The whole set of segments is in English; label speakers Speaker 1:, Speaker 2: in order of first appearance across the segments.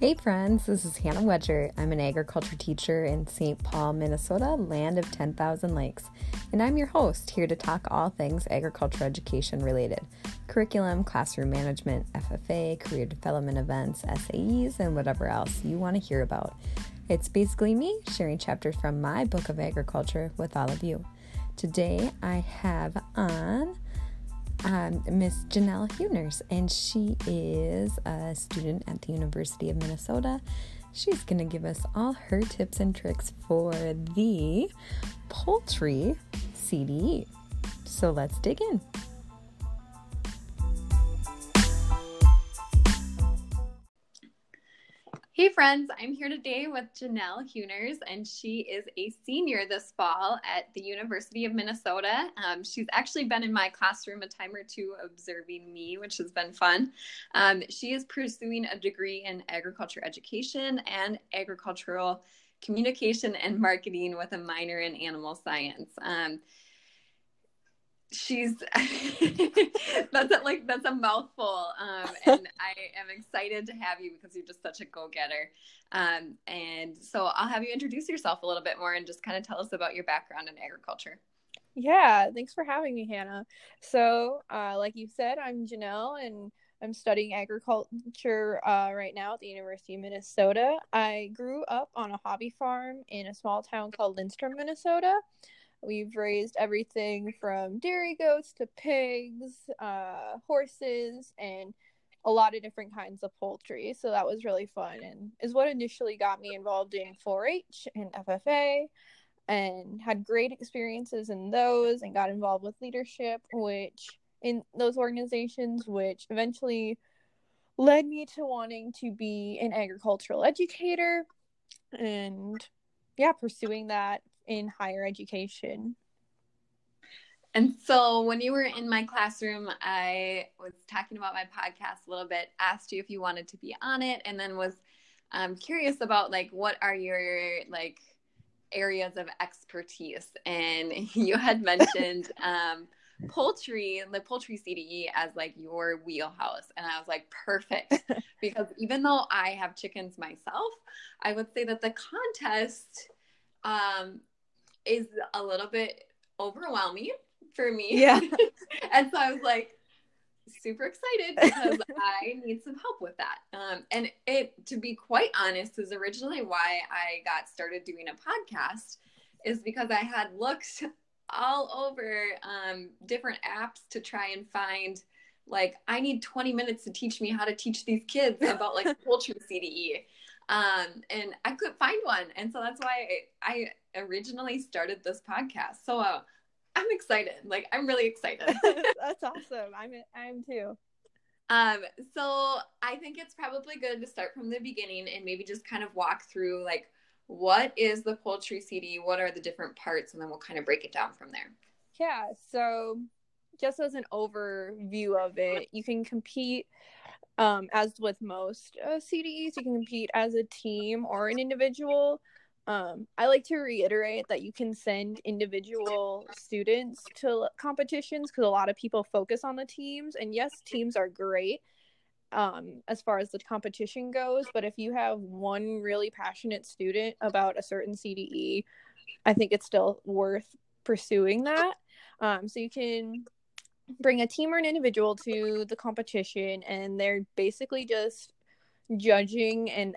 Speaker 1: Hey friends, this is Hannah Wedger. I'm an agriculture teacher in St. Paul, Minnesota, land of 10,000 lakes, and I'm your host here to talk all things agriculture education related curriculum, classroom management, FFA, career development events, SAEs, and whatever else you want to hear about. It's basically me sharing chapters from my book of agriculture with all of you. Today I have on um, Miss Janelle Huners, and she is a student at the University of Minnesota. She's going to give us all her tips and tricks for the poultry CDE. So let's dig in.
Speaker 2: Hey friends, I'm here today with Janelle Huners, and she is a senior this fall at the University of Minnesota. Um, she's actually been in my classroom a time or two observing me, which has been fun. Um, she is pursuing a degree in agriculture education and agricultural communication and marketing with a minor in animal science. Um, she's that's a, like that's a mouthful um, and i am excited to have you because you're just such a go-getter. Um, and so i'll have you introduce yourself a little bit more and just kind of tell us about your background in agriculture.
Speaker 3: Yeah thanks for having me hannah. So uh, like you said i'm janelle and i'm studying agriculture uh, right now at the university of minnesota. I grew up on a hobby farm in a small town called lindstrom minnesota We've raised everything from dairy goats to pigs, uh, horses, and a lot of different kinds of poultry. So that was really fun and is what initially got me involved in 4 H and FFA and had great experiences in those and got involved with leadership, which in those organizations, which eventually led me to wanting to be an agricultural educator and yeah, pursuing that in higher education.
Speaker 2: And so when you were in my classroom, I was talking about my podcast a little bit, asked you if you wanted to be on it, and then was um, curious about like what are your like areas of expertise. And you had mentioned um, poultry, the poultry CDE as like your wheelhouse. And I was like, perfect. because even though I have chickens myself, I would say that the contest um, is a little bit overwhelming for me.
Speaker 3: Yeah.
Speaker 2: and so I was like super excited because I need some help with that. Um, and it, to be quite honest, is originally why I got started doing a podcast, is because I had looked all over um, different apps to try and find like I need 20 minutes to teach me how to teach these kids about like poultry CDE. Um, and I couldn't find one. And so that's why I, I originally started this podcast. So uh, I'm excited. Like, I'm really excited.
Speaker 3: that's awesome. I'm, I'm too.
Speaker 2: Um, so I think it's probably good to start from the beginning and maybe just kind of walk through like what is the poultry CD, what are the different parts, and then we'll kind of break it down from there.
Speaker 3: Yeah. So just as an overview of it, you can compete um, as with most uh, CDEs, you can compete as a team or an individual. Um, I like to reiterate that you can send individual students to competitions because a lot of people focus on the teams. And yes, teams are great um, as far as the competition goes. But if you have one really passionate student about a certain CDE, I think it's still worth pursuing that. Um, so you can bring a team or an individual to the competition and they're basically just judging and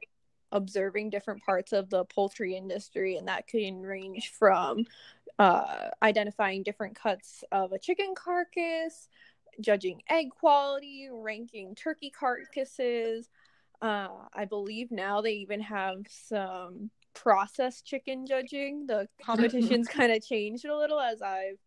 Speaker 3: observing different parts of the poultry industry and that can range from uh, identifying different cuts of a chicken carcass judging egg quality ranking turkey carcasses uh, i believe now they even have some processed chicken judging the competition's kind of changed a little as i've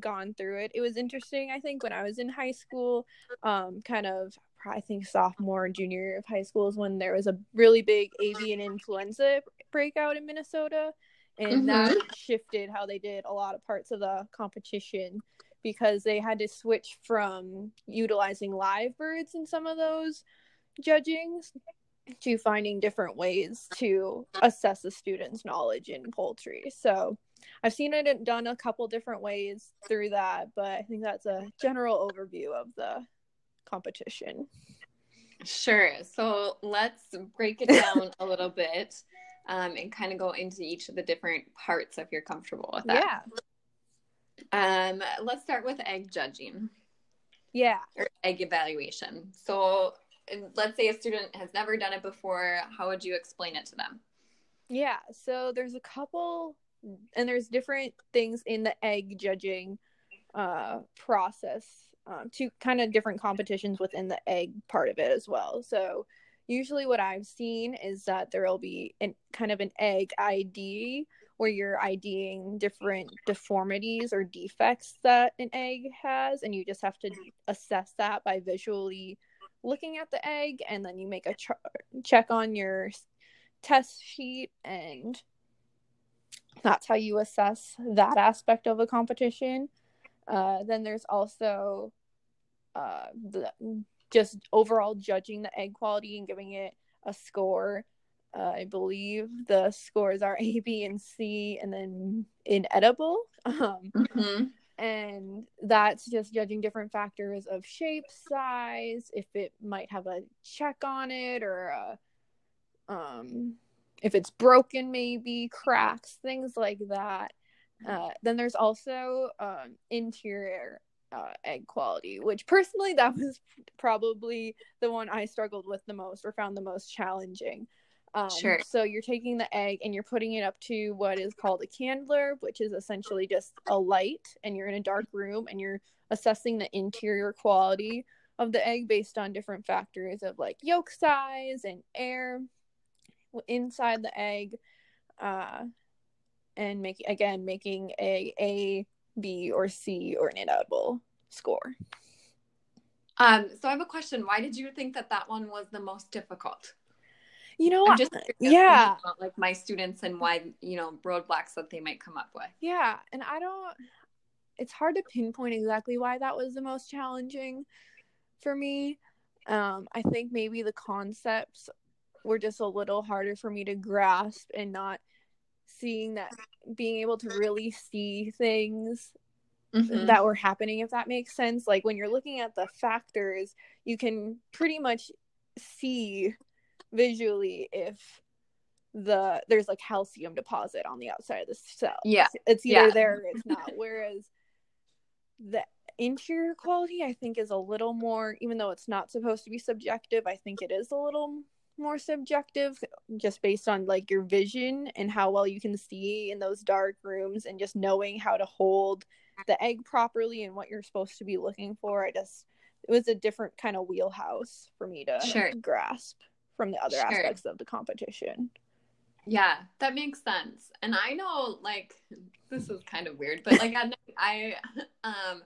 Speaker 3: gone through it. It was interesting, I think, when I was in high school, um, kind of, I think sophomore and junior year of high school is when there was a really big avian influenza breakout in Minnesota. And mm-hmm. that shifted how they did a lot of parts of the competition because they had to switch from utilizing live birds in some of those judgings to finding different ways to assess a student's knowledge in poultry. So I've seen it done a couple different ways through that, but I think that's a general overview of the competition.
Speaker 2: Sure. So let's break it down a little bit um, and kind of go into each of the different parts if you're comfortable with that.
Speaker 3: Yeah.
Speaker 2: Um, let's start with egg judging
Speaker 3: Yeah.
Speaker 2: or egg evaluation. So let's say a student has never done it before. How would you explain it to them?
Speaker 3: Yeah. So there's a couple, and there's different things in the egg judging uh, process. Um, two kind of different competitions within the egg part of it as well. So usually, what I've seen is that there will be an kind of an egg ID where you're IDing different deformities or defects that an egg has, and you just have to assess that by visually looking at the egg, and then you make a ch- check on your test sheet, and that's how you assess that aspect of a competition. Uh, then there's also uh, the just overall judging the egg quality and giving it a score. Uh, I believe the scores are A, B, and C, and then inedible. Um,
Speaker 2: Mm-hmm.
Speaker 3: and that's just judging different factors of shape, size, if it might have a check on it, or a, um, if it's broken, maybe cracks, things like that. Uh, then there's also um, interior uh, egg quality, which personally that was probably the one I struggled with the most or found the most challenging. Um,
Speaker 2: Sure.
Speaker 3: So you're taking the egg and you're putting it up to what is called a candler, which is essentially just a light, and you're in a dark room and you're assessing the interior quality of the egg based on different factors of like yolk size and air inside the egg, uh, and making again making a A, B, or C or an inedible score.
Speaker 2: Um, so I have a question. Why did you think that that one was the most difficult?
Speaker 3: You know,
Speaker 2: I'm just
Speaker 3: yeah.
Speaker 2: about, like my students and why you know roadblocks that they might come up with.
Speaker 3: Yeah, and I don't it's hard to pinpoint exactly why that was the most challenging for me. Um I think maybe the concepts were just a little harder for me to grasp and not seeing that being able to really see things
Speaker 2: Mhm.
Speaker 3: that were happening if that makes sense like when you're looking at the factors you can pretty much see visually if the there's like calcium deposit on the outside of the cell
Speaker 2: Yeah.
Speaker 3: it's either
Speaker 2: Yeah.
Speaker 3: there or it's not whereas the interior quality i think is a little more even though it's not supposed to be subjective i think it is a little more subjective just based on like your vision and how well you can see in those dark rooms and just knowing how to hold the egg properly and what you're supposed to be looking for i just it was a different kind of wheelhouse for me to
Speaker 2: Sure.
Speaker 3: grasp from the other
Speaker 2: Sure.
Speaker 3: aspects of the competition
Speaker 2: Yeah, that makes sense. And I know like this is kind of weird, but like night, I um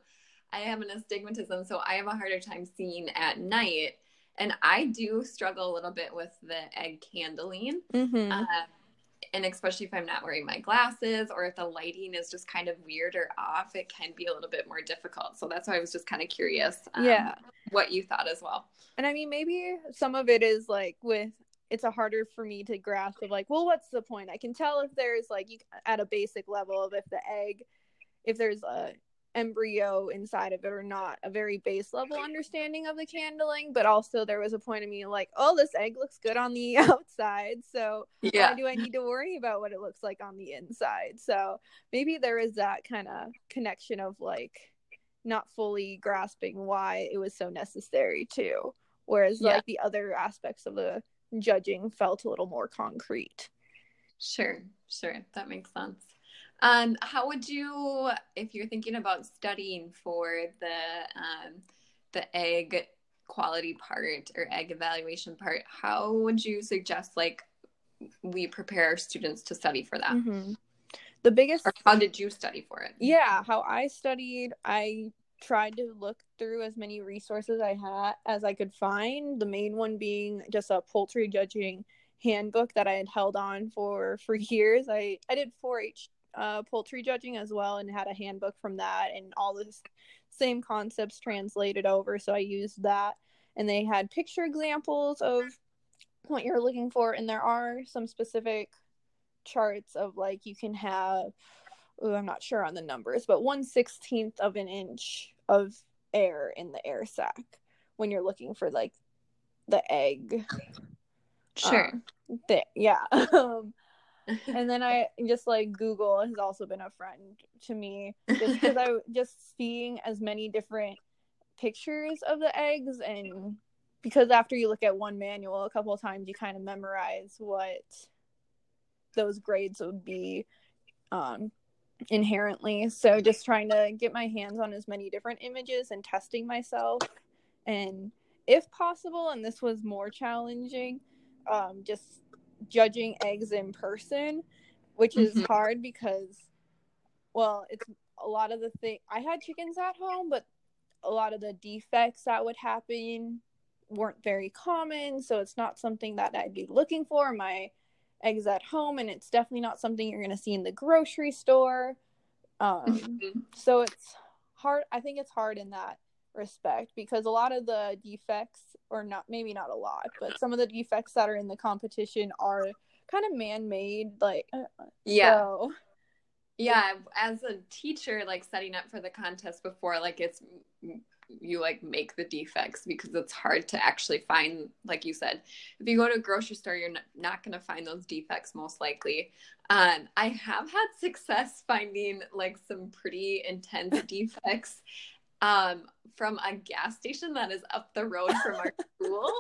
Speaker 2: I have an astigmatism, so I have a harder time seeing at night. And I do struggle a little bit with the egg candling.
Speaker 3: mm-hmm.
Speaker 2: Um, and especially if I'm not wearing my glasses or if the lighting is just kind of weird or off, it can be a little bit more difficult. So that's why I was just kind of curious um,
Speaker 3: yeah
Speaker 2: what you thought as well.
Speaker 3: And I mean, maybe some of it is like with it's a harder for me to grasp of like, well, what's the point? I can tell if there's like you at a basic level of if the egg, if there's a embryo inside of it or not, a very base level understanding of the candling. But also there was a point of me like, oh, this egg looks good on the outside, so why do I need to worry about what it looks like on the inside? So maybe there is that kind of connection of like not fully grasping why it was so necessary too. Whereas
Speaker 2: Yeah.
Speaker 3: like the other aspects of the judging felt a little more concrete.
Speaker 2: Sure, sure. That makes sense. Um, how would you, if you're thinking about studying for the um, the egg quality part or egg evaluation part, how would you suggest like we prepare our students to study for that?
Speaker 3: The biggest
Speaker 2: Or how did you study for it?
Speaker 3: yeah how i studied i tried to look through as many resources i had as i could find the main one being just a poultry judging handbook that i had held on for for years i i did 4-h uh, poultry judging as well and had a handbook from that and all the same concepts translated over so i used that and they had picture examples of what you're looking for and there are some specific charts of like you can have ooh, I'm not sure on the numbers, but one sixteenth of an inch of air in the air sac when you're looking for like the egg.
Speaker 2: Sure.
Speaker 3: Um, th- yeah. and then I just like Google has also been a friend to me just because I just seeing as many different pictures of the eggs and because after you look at one manual a couple of times you kind of memorize what those grades would be um, inherently. So just trying to get my hands on as many different images and testing myself. And if possible and this was more challenging um, just judging eggs in person which is
Speaker 2: Mhm.
Speaker 3: hard because well it's a lot of the thing i had chickens at home but a lot of the defects that would happen weren't very common so it's not something that i'd be looking for my eggs at home and it's definitely not something you're going to see in the grocery store um,
Speaker 2: Mhm.
Speaker 3: so it's hard i think it's hard in that respect because a lot of the defects or not maybe not a lot but some of the defects that are in the competition are kind of man-made like uh,
Speaker 2: Yeah.
Speaker 3: so
Speaker 2: yeah as a teacher like setting up for the contest before like it's you like make the defects because it's hard to actually find like you said if you go to a grocery store you're not, not going to find those defects most likely um, i have had success finding like some pretty intense defects um, from a gas station that is up the road from our school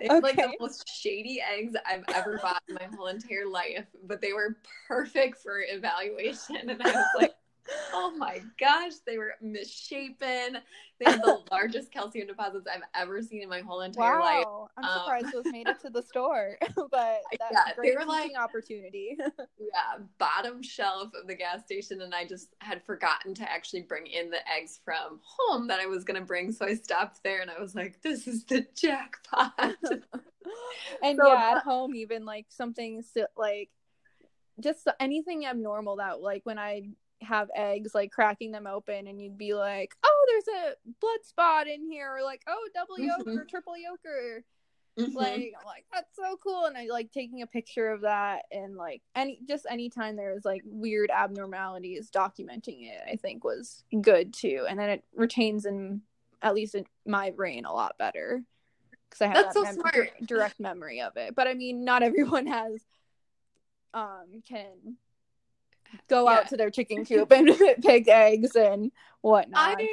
Speaker 2: it's like the most shady eggs I've ever bought in my whole entire life, but they were perfect for evaluation. And I was like, oh my gosh, they were misshapen. They had the largest calcium deposits I've ever seen in my whole entire life.
Speaker 3: i'm
Speaker 2: Um,
Speaker 3: surprised those made it to the store but that's
Speaker 2: Yeah,
Speaker 3: a
Speaker 2: they
Speaker 3: great
Speaker 2: were like-
Speaker 3: opportunity
Speaker 2: Yeah, bottom shelf of the gas station. And I just had forgotten to actually bring in the eggs from home that I was going to bring. So I stopped there and I was like, this is the jackpot.
Speaker 3: and
Speaker 2: So
Speaker 3: yeah, at home, even like something like just anything abnormal that like when I have eggs, like cracking them open, and you'd be like, "Oh, there's a blood spot in here," or like, "Oh, double yolk
Speaker 2: Mhm.
Speaker 3: or triple yolk," or
Speaker 2: Mhm.
Speaker 3: like I'm like that's so cool, and I like taking a picture of that, and like any just anytime there was like weird abnormalities, documenting it, I think was good too, and then it retains in at least in my brain a lot better because I have
Speaker 2: That's
Speaker 3: that
Speaker 2: so
Speaker 3: mem-
Speaker 2: smart.
Speaker 3: direct memory of it. But I mean, not everyone has um can go
Speaker 2: Yeah.
Speaker 3: out to their chicken coop and pick eggs and whatnot.
Speaker 2: I-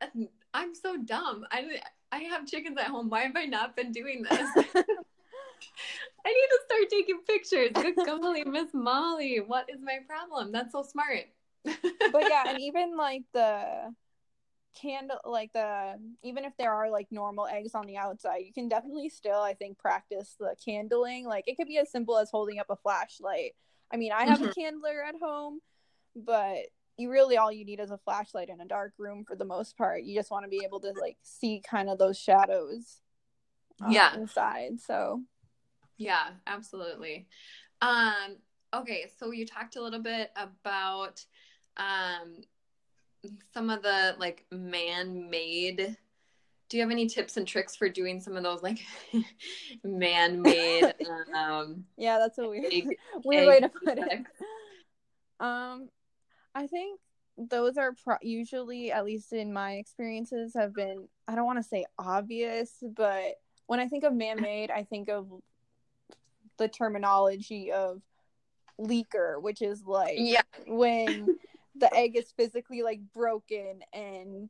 Speaker 3: but
Speaker 2: I'm so dumb. I I have chickens at home. Why have I not been doing this? I need to start taking pictures. Good golly, Miss Molly, what is my problem? That's so smart.
Speaker 3: but yeah, and even like the candle like the even if there are like normal eggs on the outside you can definitely still i think practice the candling like it could be as simple as holding up a flashlight i mean i have a candler at home but you really all you need is a flashlight in a dark room for the most part you just want to be able to like see kind of those shadows uh,
Speaker 2: Yeah.
Speaker 3: inside so
Speaker 2: Yeah, absolutely. Um, okay, so you talked a little bit about um, some of the like man-made. Do you have any tips and tricks for doing some of those like man-made um,
Speaker 3: yeah that's a weird
Speaker 2: egg-
Speaker 3: weird way to
Speaker 2: egg
Speaker 3: put it? Um, I think those are pro- usually, at least in my experiences, have been. I don't want to say obvious, but when I think of man-made, I think of the terminology of leaker, which is like
Speaker 2: Yeah,
Speaker 3: when the egg is physically like broken and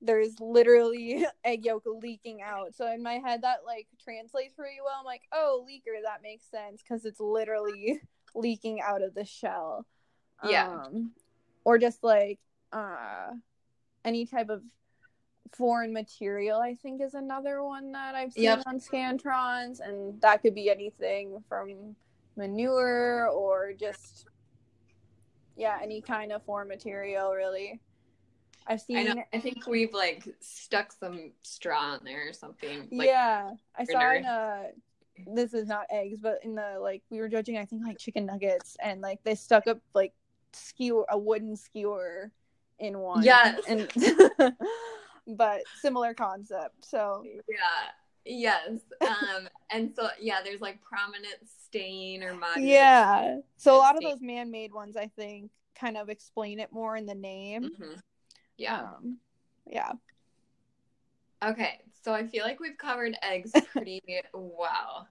Speaker 3: there's literally egg yolk leaking out. So in my head, that like translates pretty well. I'm like, oh, leaker, that makes sense because it's literally leaking out of the shell.
Speaker 2: Yeah.
Speaker 3: Um, or just like uh, any type of foreign material, I think is another one that I've seen
Speaker 2: Yep.
Speaker 3: on Scantrons. And that could be anything from manure or just yeah any kind of foreign material really i've seen
Speaker 2: I know. I think we've like stuck some straw in there or something. Like,
Speaker 3: yeah i saw in a this is not eggs but in the like we were judging i think like chicken nuggets and like they stuck up like skewer a wooden skewer in one
Speaker 2: Yes.
Speaker 3: and but similar concept so
Speaker 2: Yeah. Yes. Um, and so yeah, there's like prominent stain or monument.
Speaker 3: yeah so a lot of those man-made ones i think kind of explain it more in the name
Speaker 2: Mhm. Yeah.
Speaker 3: um, yeah
Speaker 2: Okay, so I feel like we've covered eggs pretty well.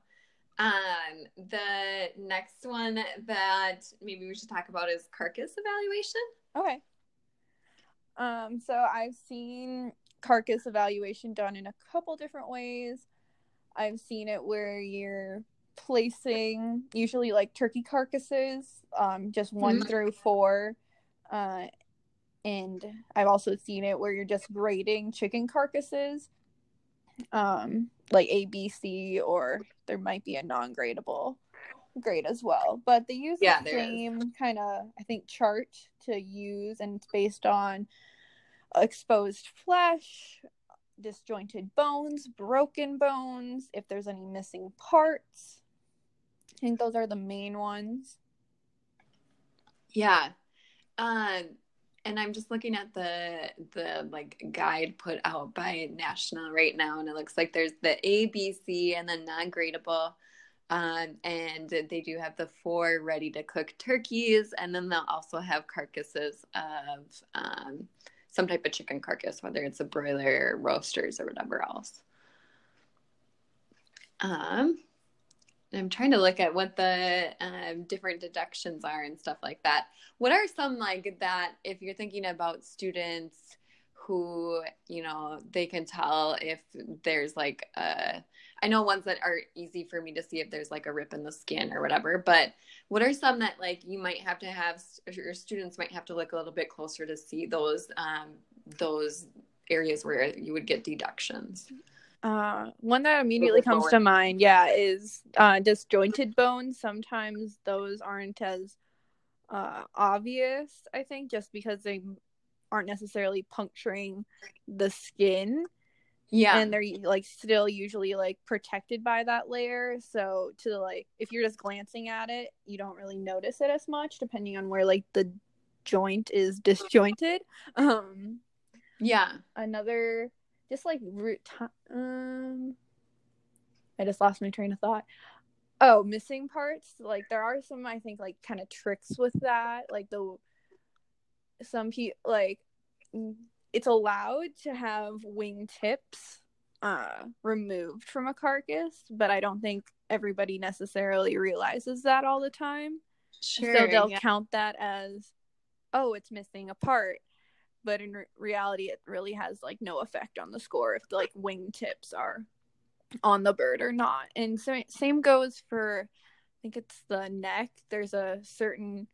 Speaker 2: Um, the next one that maybe we should talk about is carcass evaluation.
Speaker 3: Okay. Um, so I've seen carcass evaluation done in a couple different ways. I've seen it where you're placing usually like turkey carcasses, um, just one
Speaker 2: Mhm.
Speaker 3: through four. Uh, and I've also seen it where you're just grading chicken carcasses, um, like A, B, C, or there might be a non gradable grade as well. But they use
Speaker 2: Yeah,
Speaker 3: the same kind of, I think, chart to use, and it's based on exposed flesh, disjointed bones, broken bones, if there's any missing parts. I think those are the main ones.
Speaker 2: Yeah. Um, and I'm just looking at the the like guide put out by National right now, and it looks like there's the A, B, C, and the non-gradable. Um, and they do have the four ready to cook turkeys, and then they'll also have carcasses of um, some type of chicken carcass, whether it's a broiler, roasters, or whatever else. Um, I'm trying to look at what the um, different deductions are and stuff like that. What are some like that if you're thinking about students who, you know, they can tell if there's like a, I know ones that are easy for me to see if there's like a rip in the skin or whatever, but what are some that like you might have to have, your students might have to look a little bit closer to see those, um, those areas where you would get deductions?
Speaker 3: Uh, one that immediately comes to mind, yeah, is uh, disjointed bones. Sometimes those aren't as uh, obvious, I think, just because they aren't necessarily puncturing the skin.
Speaker 2: Yeah.
Speaker 3: and they're like still usually like protected by that layer so to like if you're just glancing at it you don't really notice it as much depending on where like the joint is disjointed um
Speaker 2: yeah.
Speaker 3: another just like root ti- um i just lost my train of thought oh missing parts like there are some i think like kind of tricks with that like the some people like it's allowed to have wing tips uh removed from a carcass but i don't think everybody necessarily realizes that all the time
Speaker 2: Sure.
Speaker 3: so they'll
Speaker 2: yeah.
Speaker 3: count that as oh it's missing a part but in re- reality it really has like no effect on the score if like wing tips are on the bird or not. And so same goes for i think it's the neck. There's a certain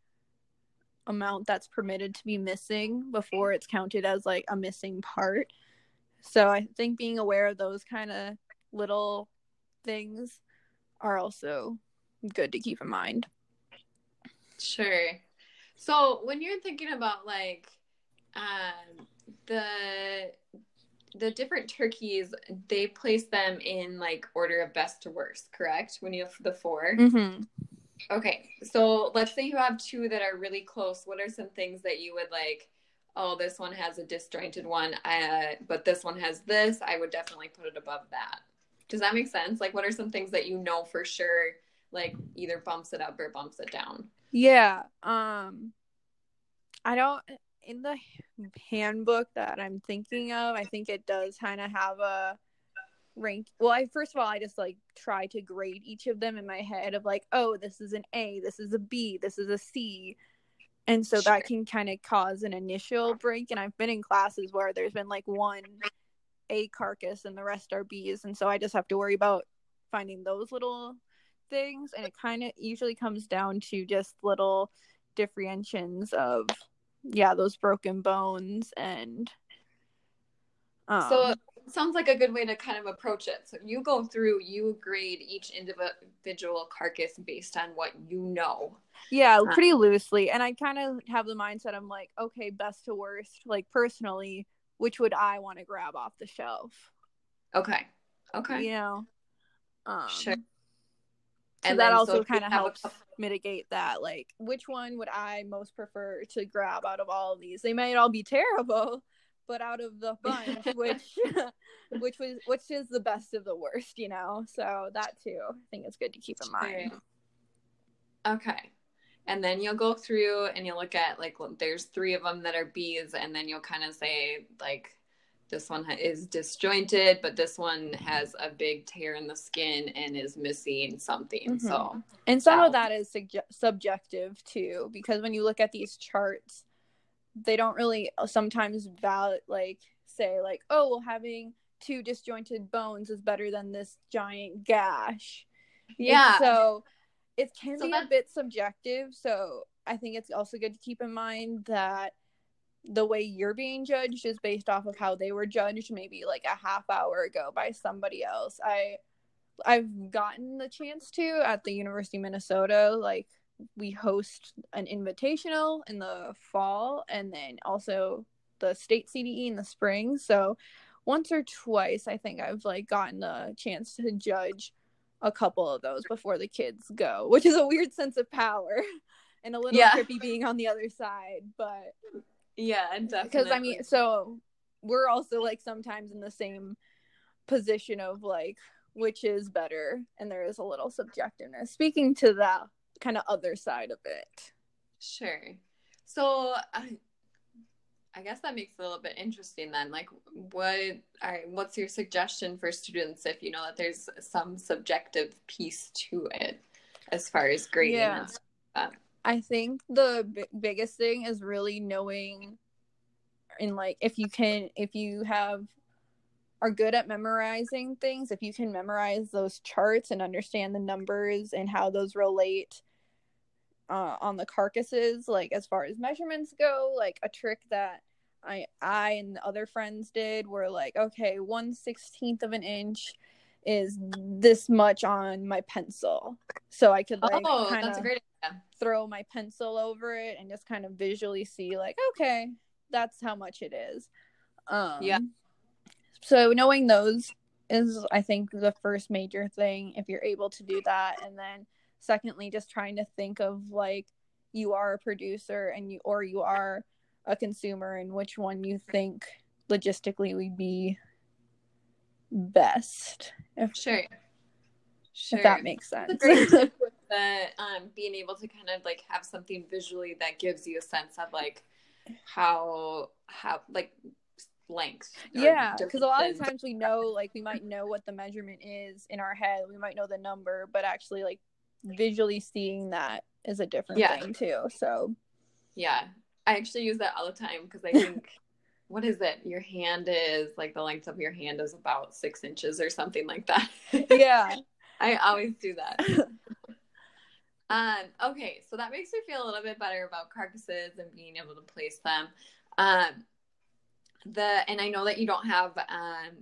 Speaker 3: amount that's permitted to be missing before it's counted as like a missing part. So i think being aware of those kind of little things are also good to keep in mind.
Speaker 2: Sure. So when you're thinking about like um, the the different turkeys, they place them in like order of best to worst, correct? When you have the 4
Speaker 3: mm-hmm.
Speaker 2: Okay. So let's say you have two that are really close. What are some things that you would like? Oh, this one has a disjointed one, uh, but this one has this. I would definitely put it above that. Does that make sense? Like, what are some things that you know for sure, like either bumps it up or bumps it down?
Speaker 3: Yeah. Um I don't in the handbook that I'm thinking of, I think it does kind of have a rank. Well, I first of all, I just like try to grade each of them in my head of like, oh, this is an A, this is a B, this is a C. And so
Speaker 2: Sure.
Speaker 3: that can kind of cause an initial break and I've been in classes where there's been like one A carcass and the rest are B's and so I just have to worry about finding those little things and it kind of usually comes down to just little differentiations of yeah those broken bones and um,
Speaker 2: So it sounds like a good way to kind of approach it. So you go through, you grade each individual carcass based on what you know.
Speaker 3: yeah
Speaker 2: uh,
Speaker 3: pretty loosely and i kind of have the mindset i'm like okay best to worst like personally which would i want to grab off the shelf
Speaker 2: Okay. Okay.
Speaker 3: you know um
Speaker 2: Sure.
Speaker 3: So
Speaker 2: And
Speaker 3: that
Speaker 2: so
Speaker 3: also
Speaker 2: if
Speaker 3: kind of helps
Speaker 2: couple-
Speaker 3: mitigate that like which one would i most prefer to grab out of all of these? They might all be terrible but out of the bunch which which was which is the best of the worst you know? So that too i think it's good to keep in mind.
Speaker 2: Okay. And then you'll go through and you'll look at like there's three of them that are B's, and then you'll kind of say like this one is disjointed, but this one has a big tear in the skin and is missing something. Mm-hmm. So,
Speaker 3: and some of that is subjective too, because when you look at these charts, they don't really sometimes valid like say like, oh, well, having two disjointed bones is better than this giant gash.
Speaker 2: Yeah.
Speaker 3: And so it can so be a bit subjective. So I think it's also good to keep in mind that the way you're being judged is based off of how they were judged maybe like a half hour ago by somebody else. I I've gotten the chance to at the University of Minnesota like we host an invitational in the fall and then also the state CDE in the spring. So once or twice I think I've like gotten a chance to judge a couple of those before the kids go, which is a weird sense of power and a little yeah. trippy being on the other side, but
Speaker 2: yeah, definitely.
Speaker 3: Because I mean, so we're also like sometimes in the same position of like which is better, and there is a little subjectiveness. Speaking to that kind of other side of it.
Speaker 2: Sure. So I, I guess that makes it a little bit interesting then. Like, what are what's your suggestion for students if you know that there's some subjective piece to it as far as grading yeah. and stuff like
Speaker 3: I think the b- biggest thing is really knowing and like if you can if you have are good at memorizing things, if you can memorize those charts and understand the numbers and how those relate uh, on the carcasses, like as far as measurements go, like a trick that I I and other friends did were like, okay, one sixteenth of an inch is this much on my pencil. So I could like oh, kind of throw my pencil over it and just kind of visually see like, okay, that's how much it is. Um Yeah. So knowing those is I think the first major thing if you're able to do that and then secondly just trying to think of like you are a producer and you or you are a consumer and which one you think logistically would be best.
Speaker 2: If, sure.
Speaker 3: Sure. If that makes sense.
Speaker 2: the um, being able to kind of like have something visually that gives you a sense of like how how like length.
Speaker 3: Yeah, because a lot of times we know like we might know what the measurement is in our head. We might know the number, but actually like visually seeing that is a different yeah. thing too. So
Speaker 2: yeah, I actually use that all the time because I think what is it? Your hand is like the length of your hand is about six inches or something like that.
Speaker 3: Yeah.
Speaker 2: I always do that. um, okay, so that makes me feel a little bit better about carcasses and being able to place them. Um, the and I know that you don't have um,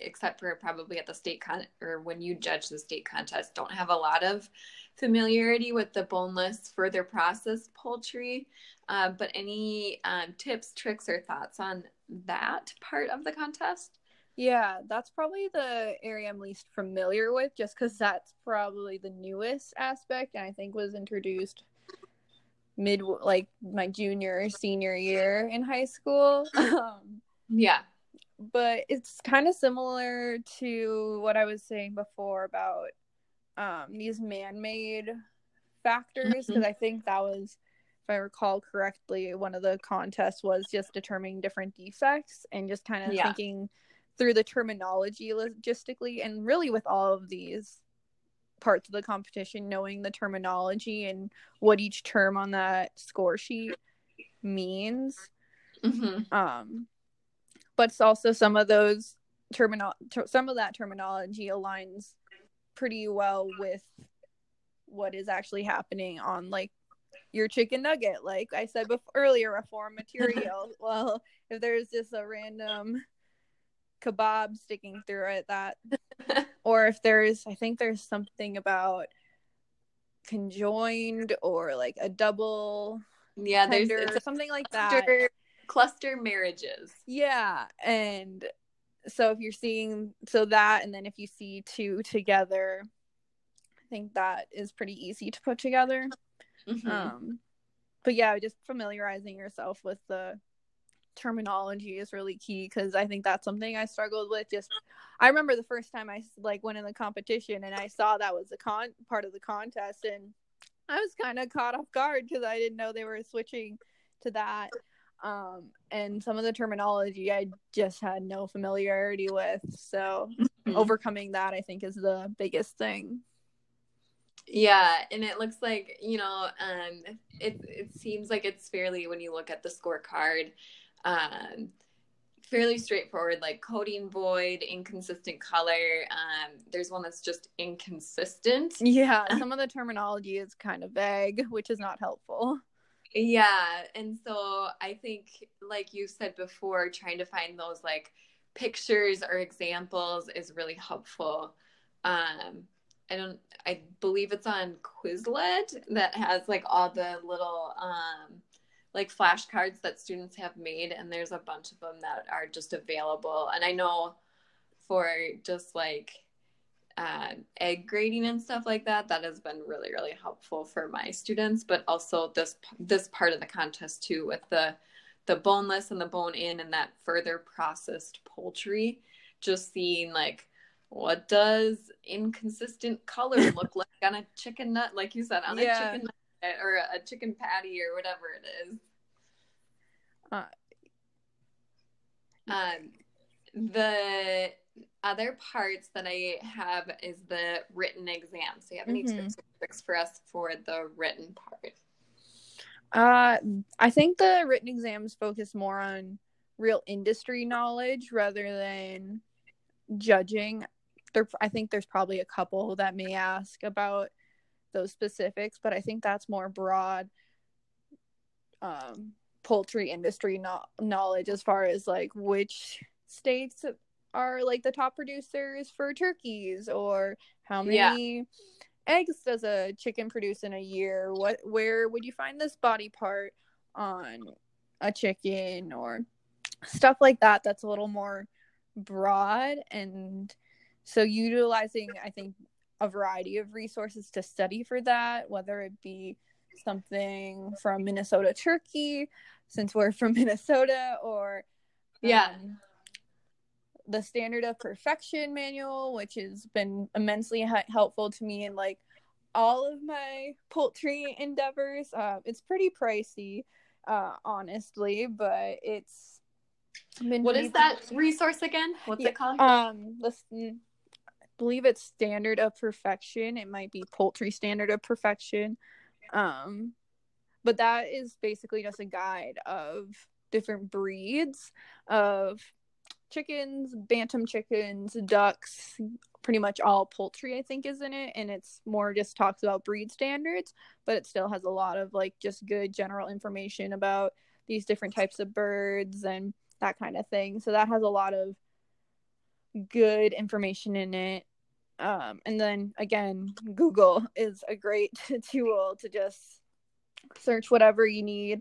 Speaker 2: except for probably at the state con or when you judge the state contest, don't have a lot of familiarity with the boneless further processed poultry. Uh, but any um, tips, tricks, or thoughts on that part of the contest?
Speaker 3: Yeah, that's probably the area I'm least familiar with, just because that's probably the newest aspect, and I think was introduced mid like my junior senior year in high school. Um,
Speaker 2: yeah,
Speaker 3: but it's kind of similar to what I was saying before about um, these man-made factors, because mm-hmm. I think that was I recall correctly, one of the contests was just determining different defects and just kind of yeah. thinking through the terminology logistically and really with all of these parts of the competition knowing the terminology and what each term on that score sheet means mm-hmm. um but also some of those terminal ter- some of that terminology aligns pretty well with what is actually happening on like your chicken nugget like i said before earlier reform material. Well if there's just a random kebab sticking through it that or if there's i think there's something about conjoined or like a double
Speaker 2: yeah there's
Speaker 3: or something like that. cluster,
Speaker 2: cluster marriages.
Speaker 3: Yeah and so if you're seeing so that and then if you see two together i think that is pretty easy to put together Mm-hmm. Um, but yeah, just familiarizing yourself with the terminology is really key because I think that's something I struggled with. Just I remember the first time I like went in the competition and I saw that was a con part of the contest and I was kind of caught off guard because I didn't know they were switching to that. Um, and some of the terminology I just had no familiarity with. So
Speaker 2: Mhm.
Speaker 3: overcoming that, I think, is the biggest thing.
Speaker 2: Yeah, and it looks like, you know, um it it seems like it's fairly when you look at the scorecard, um fairly straightforward, like coating void, inconsistent color. Um there's one that's just inconsistent.
Speaker 3: Yeah, some of the terminology is kind of vague, which is not helpful.
Speaker 2: Yeah, and so I think like you said before, trying to find those like pictures or examples is really helpful. Um I don't I believe it's on Quizlet that has like all the little um like flashcards that students have made and there's a bunch of them that are just available. And I know for just like uh, egg grading and stuff like that that has been really really helpful for my students but also this this part of the contest too with the the boneless and the bone in and that further processed poultry. Just seeing like what does inconsistent color look like on a chicken nut like you said on
Speaker 3: Yeah.
Speaker 2: a chicken nut or a chicken patty or whatever it is
Speaker 3: Uh,
Speaker 2: um the other parts that i have is the written exam so you have any
Speaker 3: Mhm.
Speaker 2: tips or tricks for us for the written part
Speaker 3: Uh, I think the written exams focus more on real industry knowledge rather than judging. There, I think there's probably a couple that may ask about those specifics, but I think that's more broad um, poultry industry no- knowledge as far as like which states are like the top producers for turkeys or how
Speaker 2: Yeah.
Speaker 3: many eggs does a chicken produce in a year what where would you find this body part on a chicken or stuff like that that's a little more broad and so utilizing i think a variety of resources to study for that whether it be something from minnesota turkey since we're from minnesota or
Speaker 2: Yeah.
Speaker 3: um, the standard of perfection manual which has been immensely he- helpful to me in like all of my poultry endeavors. Uh, it's pretty pricey uh, honestly but it's been
Speaker 2: what that resource again? What's
Speaker 3: Yeah,
Speaker 2: it called?
Speaker 3: um I believe it's standard of perfection. It might be poultry standard of perfection. Um but that is basically just a guide of different breeds of chickens bantam chickens ducks pretty much all poultry i think is in it. And it's more just talks about breed standards but it still has a lot of like just good general information about these different types of birds and that kind of thing. So that has a lot of good information in it um, and then again google is a great tool to just search whatever you need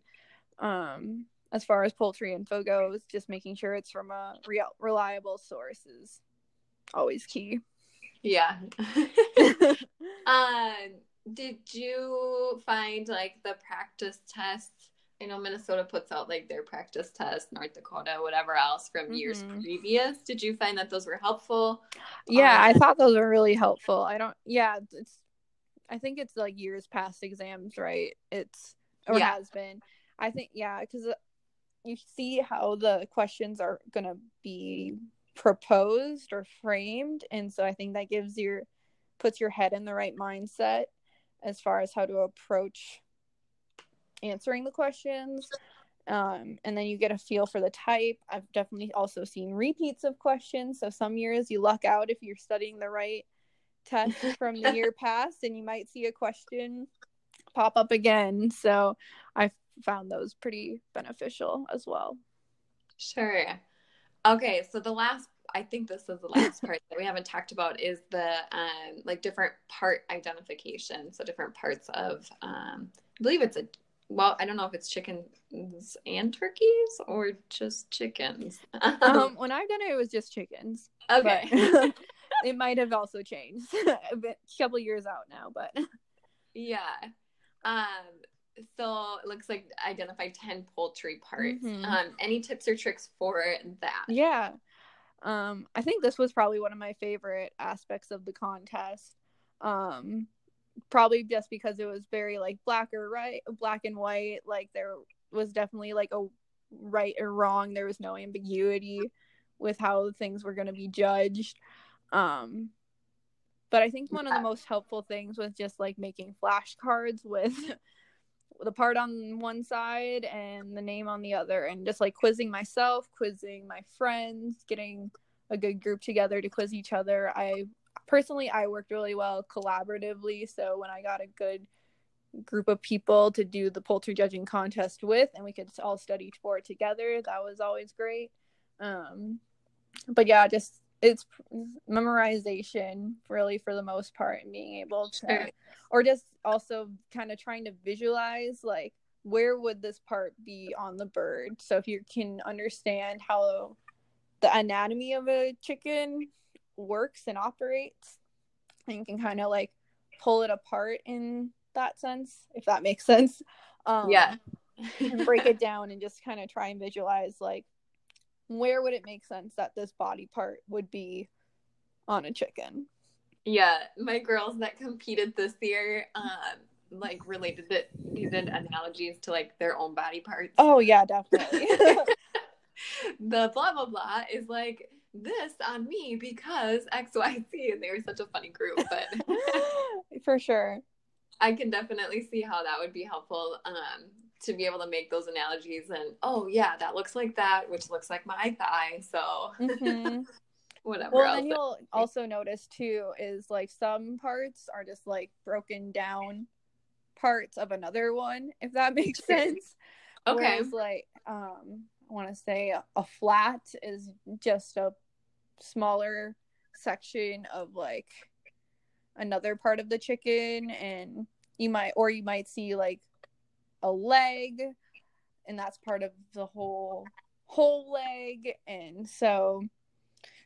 Speaker 3: um, as far as poultry info goes just making sure it's from a real reliable source is always key.
Speaker 2: Yeah. Um did you find like the practice tests i know minnesota puts out like their practice test north dakota whatever else from years
Speaker 3: Mhm.
Speaker 2: previous. Did you find that those were helpful?
Speaker 3: Yeah i
Speaker 2: Um,
Speaker 3: thought those were really helpful. I don't yeah it's i think it's like years past exams right? It's or
Speaker 2: Yeah.
Speaker 3: has been. I think yeah because you see how the questions are gonna be proposed or framed and so i think that gives your puts your head in the right mindset as far as how to approach answering the questions um, and then you get a feel for the type i've definitely also seen repeats of questions so some years you luck out if you're studying the right test from the year past and you might see a question pop up again so i found those pretty beneficial as well
Speaker 2: Sure. Okay, so the last I think this is the last part that we haven't talked about is the um like different part identification. So different parts of um I believe it's a well, I don't know if it's chickens and turkeys or just chickens.
Speaker 3: um when i've done it it was just chickens
Speaker 2: okay.
Speaker 3: it might have also changed a bit, couple years out now but
Speaker 2: yeah. Um so it looks like identify 10 poultry parts.
Speaker 3: Mhm.
Speaker 2: Um any tips or tricks for that?
Speaker 3: Yeah. Um, I think this was probably one of my favorite aspects of the contest. Um, probably just because it was very like black or right, black and white. Like there was definitely like a right or wrong. There was no ambiguity with how things were going to be judged. Um, but I think one yeah. of the most helpful things was just like making flashcards with the part on one side and the name on the other, and just like quizzing myself, quizzing my friends, getting a good group together to quiz each other. I personally I worked really well collaboratively, so when I got a good group of people to do the poultry judging contest with and we could all study for it together that was always great. Um but yeah just it's memorization really for the most part and being able to sure. or just also kind of trying to visualize like where would this part be on the bird? So if you can understand how the anatomy of a chicken works and operates and you can kind of like pull it apart in that sense, if that makes sense.
Speaker 2: Um, yeah.
Speaker 3: break it down and just kind of try and visualize like where would it make sense that this body part would be on a chicken.
Speaker 2: Yeah, my girls that competed this year, um, like related it, did analogies to like their own body parts.
Speaker 3: Oh yeah, definitely.
Speaker 2: the blah blah blah is like this on me because X Y Z, and they were such a funny group. But
Speaker 3: for sure,
Speaker 2: I can definitely see how that would be helpful um, to be able to make those analogies and oh yeah, that looks like that, which looks like my thigh. So mm-hmm. whatever.
Speaker 3: Well, then you'll also notice too is like some parts are just like broken down parts of another one, if that makes sense.
Speaker 2: okay.
Speaker 3: Whereas, like um, I want to say a, a flat is just a smaller section of like another part of the chicken and you might or you might see like a leg and that's part of the whole whole leg and so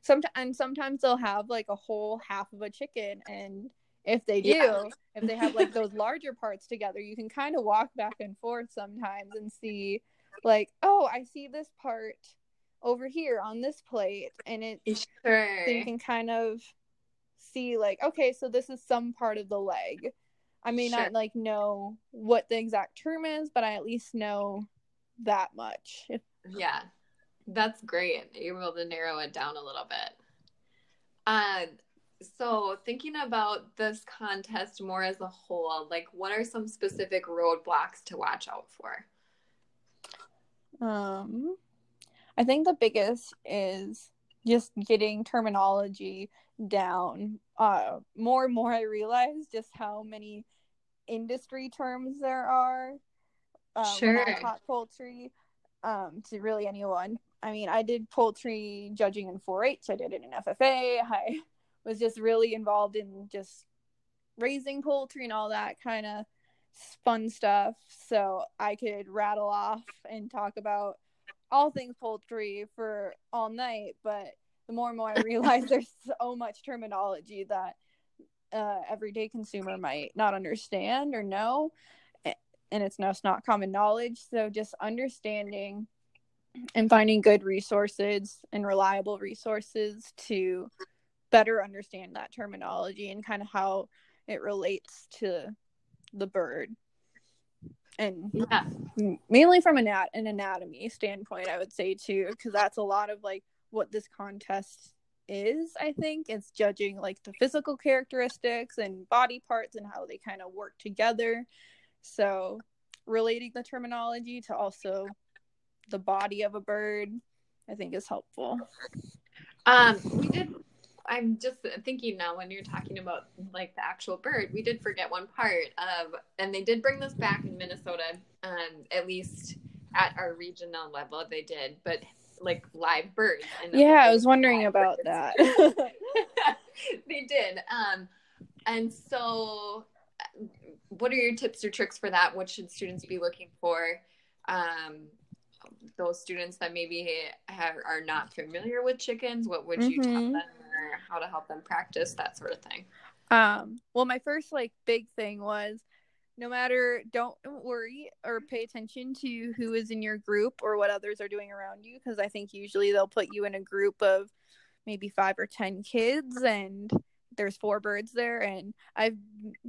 Speaker 3: sometimes and sometimes they'll have like a whole half of a chicken and if they do yeah. if they have like those larger parts together you can kind of walk back and forth sometimes and see like oh i see this part over here on this plate and it
Speaker 2: sure.
Speaker 3: so you can kind of see like okay so this is some part of the leg. I may sure. not like know what the exact term is but i at least know that much.
Speaker 2: Yeah. That's great. You're able to narrow it down a little bit. Uh so thinking about this contest more as a whole like what are some specific roadblocks to watch out for?
Speaker 3: Um i think the biggest is just getting terminology down uh more and more i realize just how many industry terms there are
Speaker 2: um, sure.
Speaker 3: taught poultry um to really anyone i mean i did poultry judging in 4-h i did it in ffa i was just really involved in just raising poultry and all that kind of fun stuff so i could rattle off and talk about all things poultry for all night but the more and more I realize there's so much terminology that uh, everyday consumer might not understand or know, and it's just not common knowledge. So just understanding and finding good resources and reliable resources to better understand that terminology and kind of how it relates to the bird and
Speaker 2: yeah.
Speaker 3: mainly from an, an anatomy standpoint i would say too because that's a lot of like what this contest is i think. It's judging like the physical characteristics and body parts and how they kind of work together. So relating the terminology to also the body of a bird i think is helpful.
Speaker 2: Um we did i'm just thinking now when you're talking about like the actual bird we did forget one part of and they did bring this back in minnesota um at least at our regional level they did but like live birds.
Speaker 3: yeah, I was wondering about that.
Speaker 2: they did. Um, and so, what are your tips or tricks for that? What should students be looking for? Um, those students that maybe have, are not familiar with chickens, what would you mm-hmm. tell them, or how to help them practice that sort of thing?
Speaker 3: Um, well, my first like big thing was no matter don't worry or pay attention to who is in your group or what others are doing around you because i think usually they'll put you in a group of maybe five or ten kids and there's four birds there and i've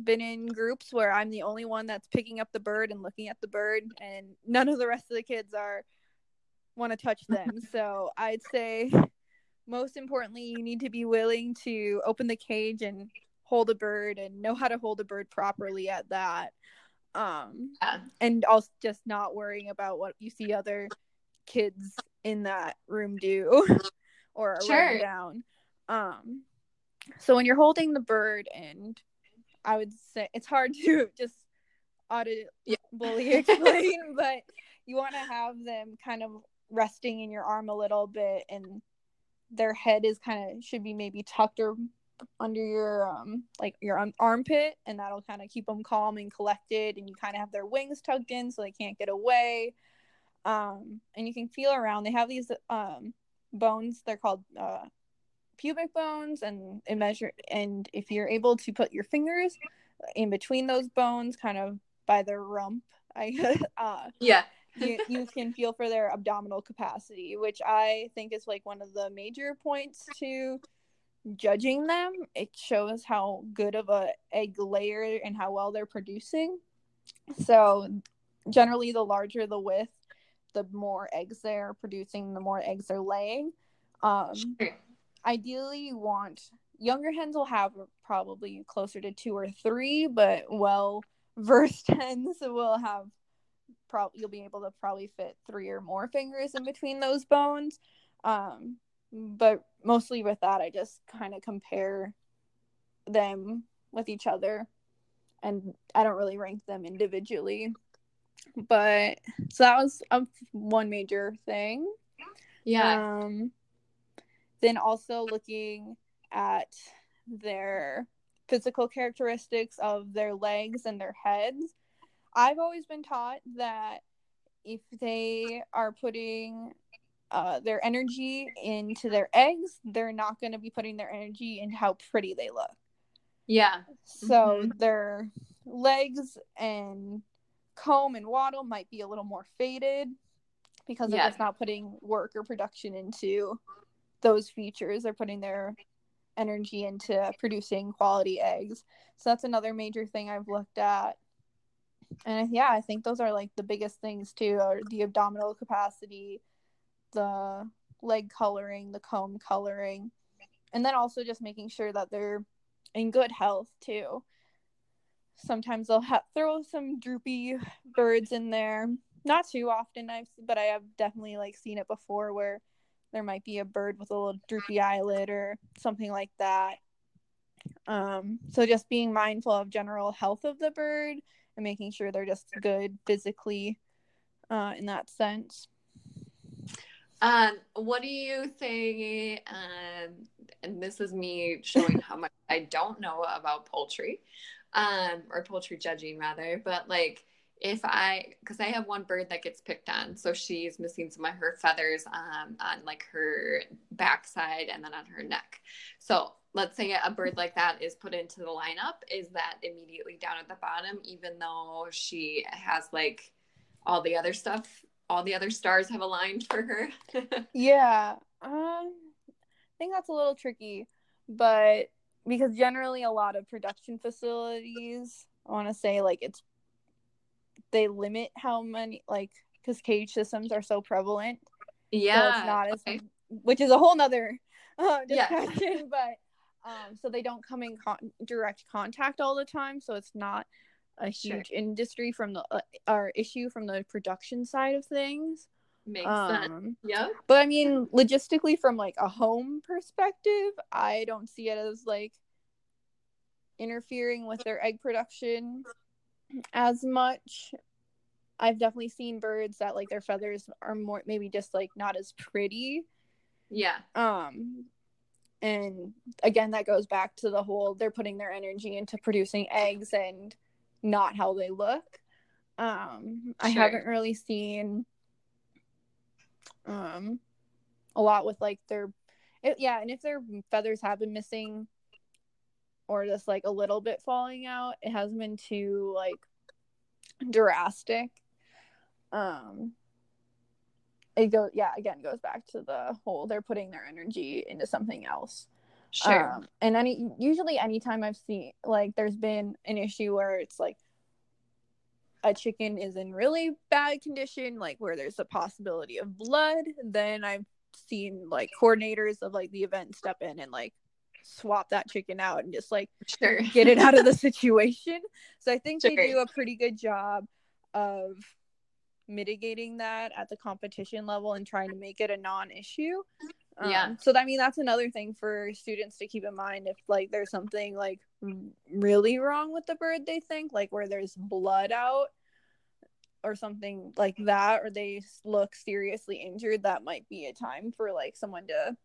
Speaker 3: been in groups where i'm the only one that's picking up the bird and looking at the bird and none of the rest of the kids are want to touch them. so I'd say most importantly, you need to be willing to open the cage and hold a bird and know how to hold a bird properly at that. Um,
Speaker 2: Yeah.
Speaker 3: and also just not worrying about what you see other kids in that room do or
Speaker 2: Sure.
Speaker 3: down. Um, so when you're holding the bird, and I would say it's hard to just audibly explain, but you want to have them kind of resting in your arm a little bit, and their head is kind of should be maybe tucked or under your um like your armpit and that'll kind of keep them calm and collected and you kind of have their wings tucked in so they can't get away um and you can feel around they have these um bones they're called uh pubic bones and it measure and if you're able to put your fingers in between those bones kind of by their rump i uh
Speaker 2: Yeah.
Speaker 3: You, you can feel for their abdominal capacity, which I think is like one of the major points to judging them. It shows how good of a egg layer and how well they're producing. So generally the larger the width, the more eggs they're producing, the more eggs they're laying. Um,
Speaker 2: Sure.
Speaker 3: ideally you want younger hens will have probably closer to two or three, but well versed hens will have probably you'll be able to probably fit three or more fingers in between those bones. Um, but mostly with that, I just kind of compare them with each other, and I don't really rank them individually. But so that was um, one major thing.
Speaker 2: Yeah.
Speaker 3: Um, then also looking at their physical characteristics of their legs and their heads. I've always been taught that if they are putting uh, their energy into their eggs, they're not going to be putting their energy into how pretty they look.
Speaker 2: yeah.
Speaker 3: So
Speaker 2: Mhm.
Speaker 3: their legs and comb and wattle might be a little more faded because
Speaker 2: Yeah.
Speaker 3: just not putting work or production into those features. They're putting their energy into producing quality eggs. So that's another major thing I've looked at. And yeah, I think those are like the biggest things too are the abdominal capacity, the leg coloring, the comb coloring, and then also just making sure that they're in good health too. Sometimes they'll ha- throw some droopy birds in there. Not too often, I've but I have definitely like seen it before where there might be a bird with a little droopy eyelid or something like that. Um, so just being mindful of general health of the bird and making sure they're just good physically uh, in that sense.
Speaker 2: Um, what do you think? Um, and this is me showing how much I don't know about poultry, um, or poultry judging rather. But like, if I, because I have one bird that gets picked on, so she's missing some of her feathers um, on like her backside and then on her neck. So let's say a bird like that is put into the lineup, is that immediately down at the bottom, even though she has like all the other stuff all the other stars have aligned for her.
Speaker 3: Yeah, um, I think that's a little tricky, but because generally a lot of production facilities, I want to say like it's they limit how many like because cage systems are so prevalent.
Speaker 2: yeah.
Speaker 3: so it's not as
Speaker 2: okay.
Speaker 3: which is a whole nother uh,
Speaker 2: Yeah.
Speaker 3: discussion but um so they don't come in con- direct contact all the time so it's not a
Speaker 2: Sure.
Speaker 3: huge industry from the uh, or issue from the production side of things
Speaker 2: Makes sense. Yeah.
Speaker 3: But i mean logistically from like a home perspective i don't see it as like interfering with their egg production as much i've definitely seen birds that like their feathers are more maybe just like not as pretty
Speaker 2: Yeah.
Speaker 3: um and again that goes back to the whole they're putting their energy into producing eggs and not how they look um i
Speaker 2: Sure.
Speaker 3: haven't really seen um a lot with like their it, yeah and if their feathers have been missing or just like a little bit falling out it hasn't been too like drastic um it goes yeah again goes back to the whole they're putting their energy into something else
Speaker 2: Sure.
Speaker 3: um, and any usually anytime i've seen like there's been an issue where it's like a chicken is in really bad condition, like where there's a possibility of blood, then I've seen like coordinators of like the event step in and like swap that chicken out and just like
Speaker 2: Sure.
Speaker 3: get it out of the situation. So I think they do a pretty good job of mitigating that at the competition level and trying to make it a non-issue.
Speaker 2: Yeah.
Speaker 3: Um, so I mean that's another thing for students to keep in mind if like there's something like really wrong with the bird they think like where there's blood out or something like that or they look seriously injured that might be a time for like someone to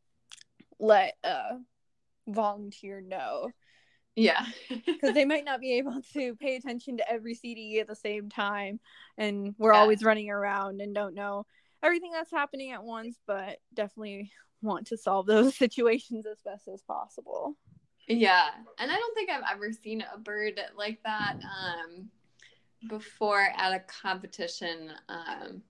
Speaker 3: let a volunteer know
Speaker 2: Yeah.
Speaker 3: because they might not be able to pay attention to every CDE at the same time, and we're
Speaker 2: Yeah.
Speaker 3: always running around and don't know everything that's happening at once, but definitely want to solve those situations as best as possible.
Speaker 2: Yeah, and I don't think I've ever seen a bird like that um, before at a competition. Um,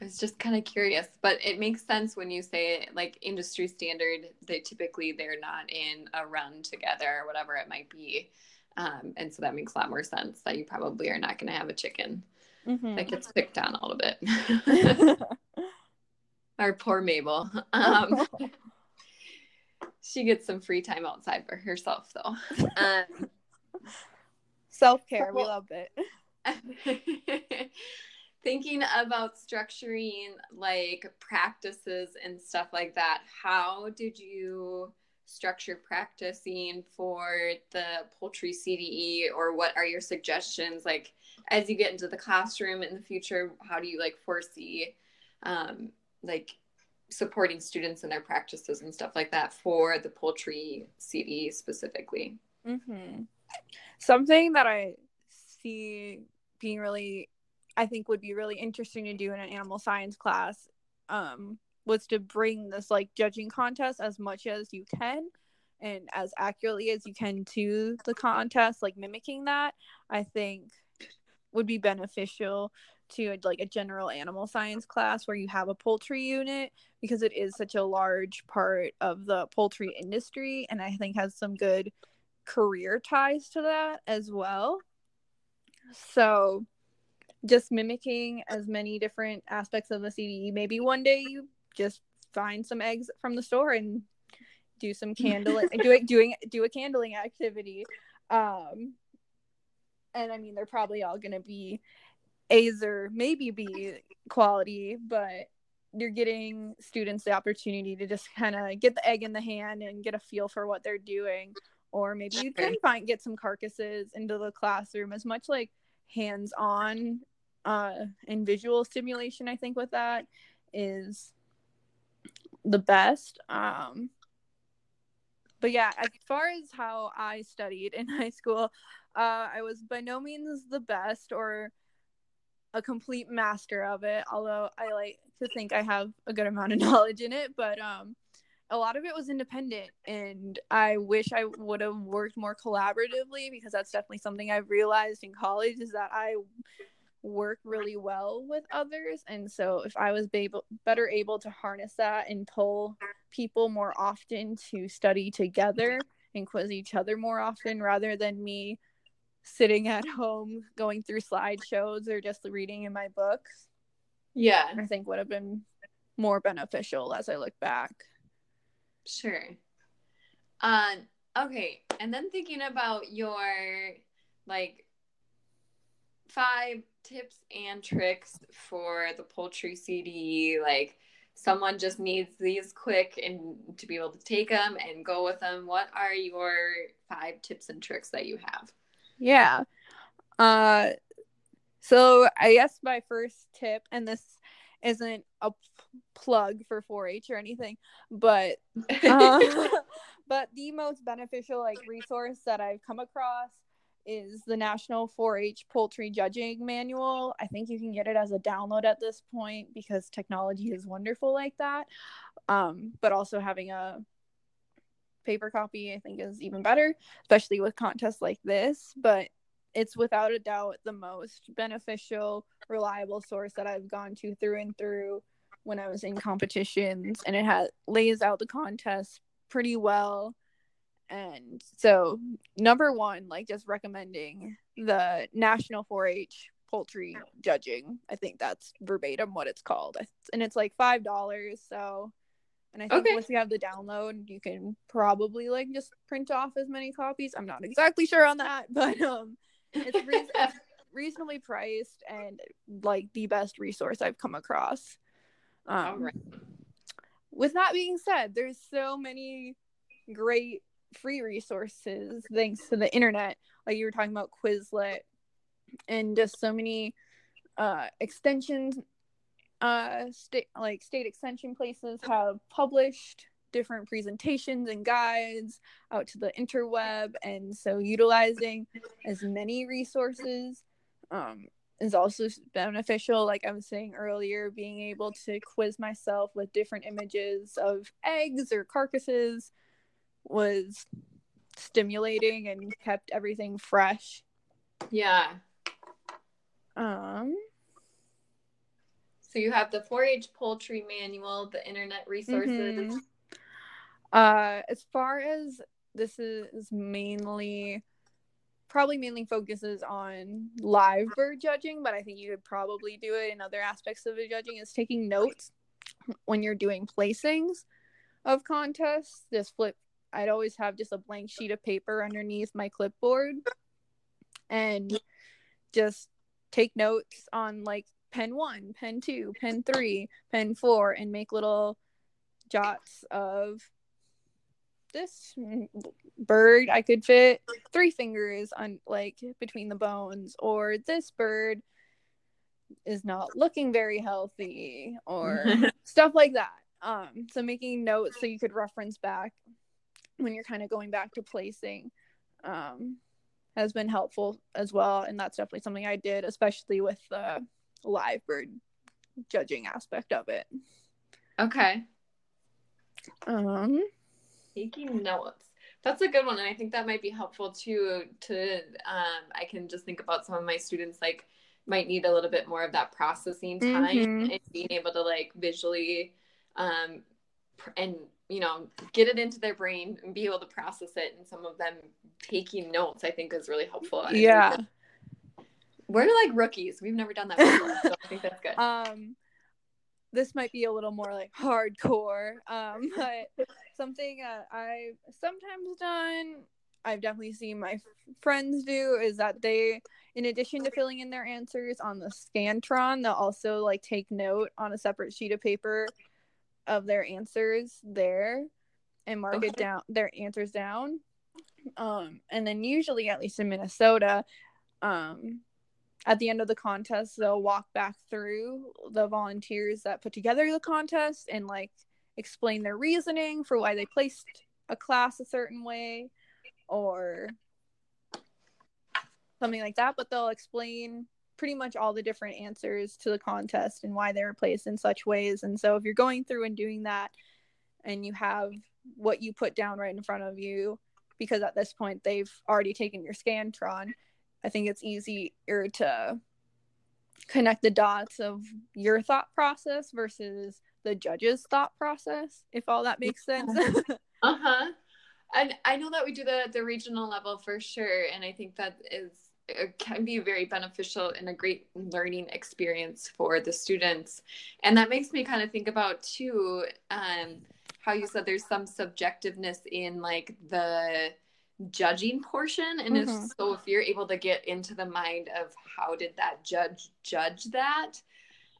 Speaker 2: I was just kind of curious, but it makes sense when you say like industry standard. They typically they're not in a run together or whatever it might be, um, and so that makes a lot more sense that you probably are not going to have a chicken that gets picked on a little bit. Our poor Mabel. Um, she gets some free time outside for herself, though. Um,
Speaker 3: Self care, we love it.
Speaker 2: thinking about structuring like practices and stuff like that, how did you structure practicing for the poultry CDE, or what are your suggestions? Like, as you get into the classroom in the future, how do you like foresee, um, like supporting students in their practices and stuff like that for the poultry CDE specifically?
Speaker 3: hmm Something that I see being really, I think would be really interesting to do in an animal science class, um, was to bring this like judging contest as much as you can and as accurately as you can to the contest, like mimicking that. I think would be beneficial to like a general animal science class where you have a poultry unit because it is such a large part of the poultry industry and I think has some good career ties to that as well. So just mimicking as many different aspects of the CDE. Maybe one day you just find some eggs from the store and do some candling do it doing do a candling activity. Um and I mean they're probably all gonna be A's or maybe B quality, but you're getting students the opportunity to just kind of get the egg in the hand and get a feel for what they're doing or maybe you can find get some carcasses into the classroom as much like hands-on uh and visual stimulation i think with that is the best. Um but yeah as far as how i studied in high school uh i was by no means the best or a complete master of it although i like to think i have a good amount of knowledge in it but um a lot of it was independent and i wish i would have worked more collaboratively because that's definitely something i've realized in college is that i work really well with others and so if i was able, better able to harness that and pull people more often to study together and quiz each other more often rather than me sitting at home going through slideshows or just reading in my books
Speaker 2: Yeah.
Speaker 3: i think would have been more beneficial as i look back
Speaker 2: Sure. Um, okay. And then thinking about your like five tips and tricks for the poultry CD, like someone just needs these quick and to be able to take them and go with them. What are your five tips and tricks that you have?
Speaker 3: Yeah. Uh so I guess my first tip and this isn't a p- plug for 4-H or anything, but uh, but the most beneficial like resource that I've come across is the National 4-H Poultry Judging Manual. I think you can get it as a download at this point because technology is wonderful like that. Um, but also having a paper copy I think is even better, especially with contests like this. But it's without a doubt the most beneficial, reliable source that I've gone to through and through when I was in competitions, and it has lays out the contest pretty well. And so, number one, like just recommending the National 4-H poultry judging. I think that's verbatim what it's called, and it's like five dollars. So, and I think
Speaker 2: Okay.
Speaker 3: once you have the download, you can probably like just print off as many copies. I'm not exactly sure on that, but um, it's it's reasonably priced and like the best resource I've come across. Um,
Speaker 2: All right.
Speaker 3: with that being said, there's so many great free resources thanks to the internet. Like you were talking about Quizlet and just so many uh extensions uh state like state extension places have published different presentations and guides out to the interweb and so utilizing as many resources um is also beneficial like i was saying earlier being able to quiz myself with different images of eggs or carcasses was stimulating and kept everything fresh
Speaker 2: Yeah.
Speaker 3: um
Speaker 2: So you have the 4-H poultry manual, the internet resources.
Speaker 3: Mhm. Uh, as far as this is mainly, probably mainly focuses on live bird judging, but I think you could probably do it in other aspects of the judging. Is taking notes when you're doing placings of contests. Just flip. I'd always have just a blank sheet of paper underneath my clipboard, and just take notes on like pen one, pen two, pen three, pen four, and make little jots of this bird I could fit three fingers on like between the bones or this bird is not looking very healthy or stuff like that. Um so making notes so you could reference back when you're kind of going back to placing um has been helpful as well and that's definitely something I did especially with the live bird judging aspect of it.
Speaker 2: Okay.
Speaker 3: Um
Speaker 2: Taking notes. That's a good one. And I think that might be helpful too to um I can just think about some of my students like might need a little bit more of that processing time
Speaker 3: Mhm.
Speaker 2: and being able to like visually um pr- and you know get it into their brain and be able to process it and some of them taking notes I think is really helpful.
Speaker 3: Yeah.
Speaker 2: We're like rookies. We've never done that before. so I think that's good.
Speaker 3: um this might be a little more like hardcore um but something uh, i've sometimes done i've definitely seen my friends do is that they in addition to filling in their answers on the scantron they'll also like take note on a separate sheet of paper of their answers there and mark it down their answers down. Um and then usually at least in minnesota um at the end of the contest they'll walk back through the volunteers that put together the contest and like explain their reasoning for why they placed a class a certain way or something like that. But they'll explain pretty much all the different answers to the contest and why they were placed in such ways and so if you're going through and doing that and you have what you put down right in front of you because at this point they've already taken your scantron I think it's easier to connect the dots of your thought process versus the judge's thought process, if all that makes sense.
Speaker 2: Uh-huh. And I know that we do that at the regional level for sure. And I think that is it can be very beneficial and a great learning experience for the students. And that makes me kind of think about too, um, how you said there's some subjectiveness in like the judging portion. And if
Speaker 3: Mhm.
Speaker 2: so if you're able to get into the mind of how did that judge judge that,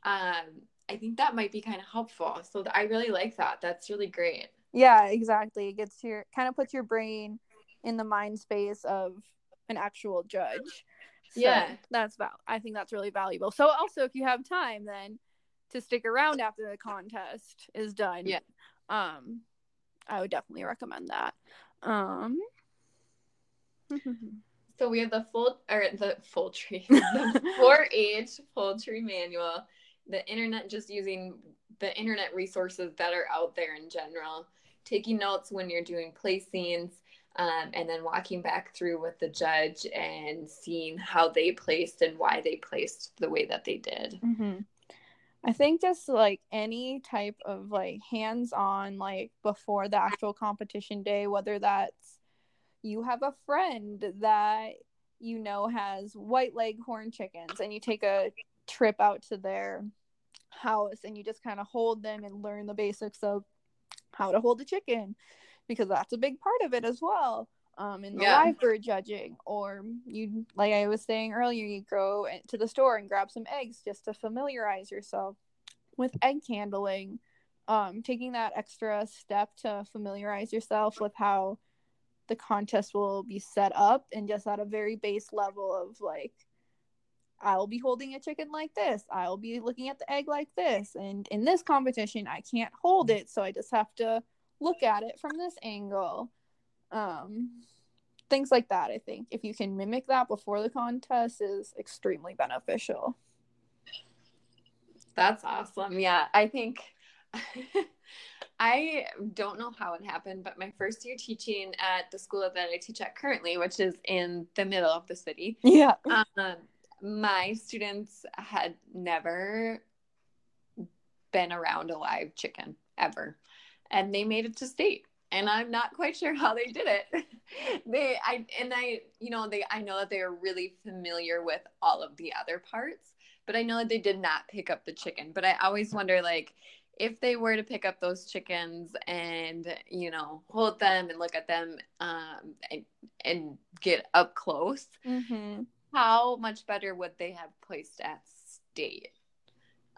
Speaker 2: um, I think that might be kind of helpful. So I really like that. That's really great.
Speaker 3: yeah, exactly. It gets your kind of puts your brain in the mind space of an actual judge. So
Speaker 2: Yeah.
Speaker 3: that's val. I think that's really valuable. So also, if you have time, then to stick around after the contest is done.
Speaker 2: Yeah.
Speaker 3: Um, I would definitely recommend that. Um.
Speaker 2: So we have the full or the full tree, the 4-H poultry manual, the internet just using the internet resources that are out there in general, taking notes when you're doing placings, um, and then walking back through with the judge and seeing how they placed and why they placed the way that they did.
Speaker 3: hmm I think just like any type of like hands on, like before the actual competition day, whether that's you have a friend that you know has white leghorn chickens and you take a trip out to their house and you just kind of hold them and learn the basics of how to hold a chicken because that's a big part of it as well um in the
Speaker 2: Yeah.
Speaker 3: live bird judging or you like i was saying earlier you go to the store and grab some eggs just to familiarize yourself with egg handling um taking that extra step to familiarize yourself with how the contest will be set up and just at a very base level of like I'll be holding a chicken like this. I'll be looking at the egg like this. And in this competition, I can't hold it, so I just have to look at it from this angle. Um, things like that, I think. If you can mimic that before the contest, is extremely beneficial.
Speaker 2: That's awesome. Yeah, I think I don't know how it happened, but my first year teaching at the school that I teach at currently, which is in the middle of the city,
Speaker 3: Yeah.
Speaker 2: um, my students had never been around a live chicken ever, and they made it to state. And I'm not quite sure how they did it. they, I, and I, you know, they, I know that they are really familiar with all of the other parts, but I know that they did not pick up the chicken. But I always wonder, like, if they were to pick up those chickens and you know hold them and look at them um, and, and get up close
Speaker 3: Mm-hmm.
Speaker 2: how much better would they have placed at state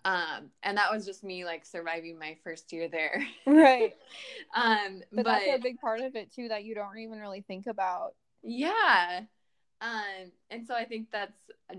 Speaker 2: um and that was just me like surviving my first year there
Speaker 3: Right.
Speaker 2: um
Speaker 3: But,
Speaker 2: but,
Speaker 3: that's a big part of it too that you don't even really think about.
Speaker 2: yeah um and so i think that's a,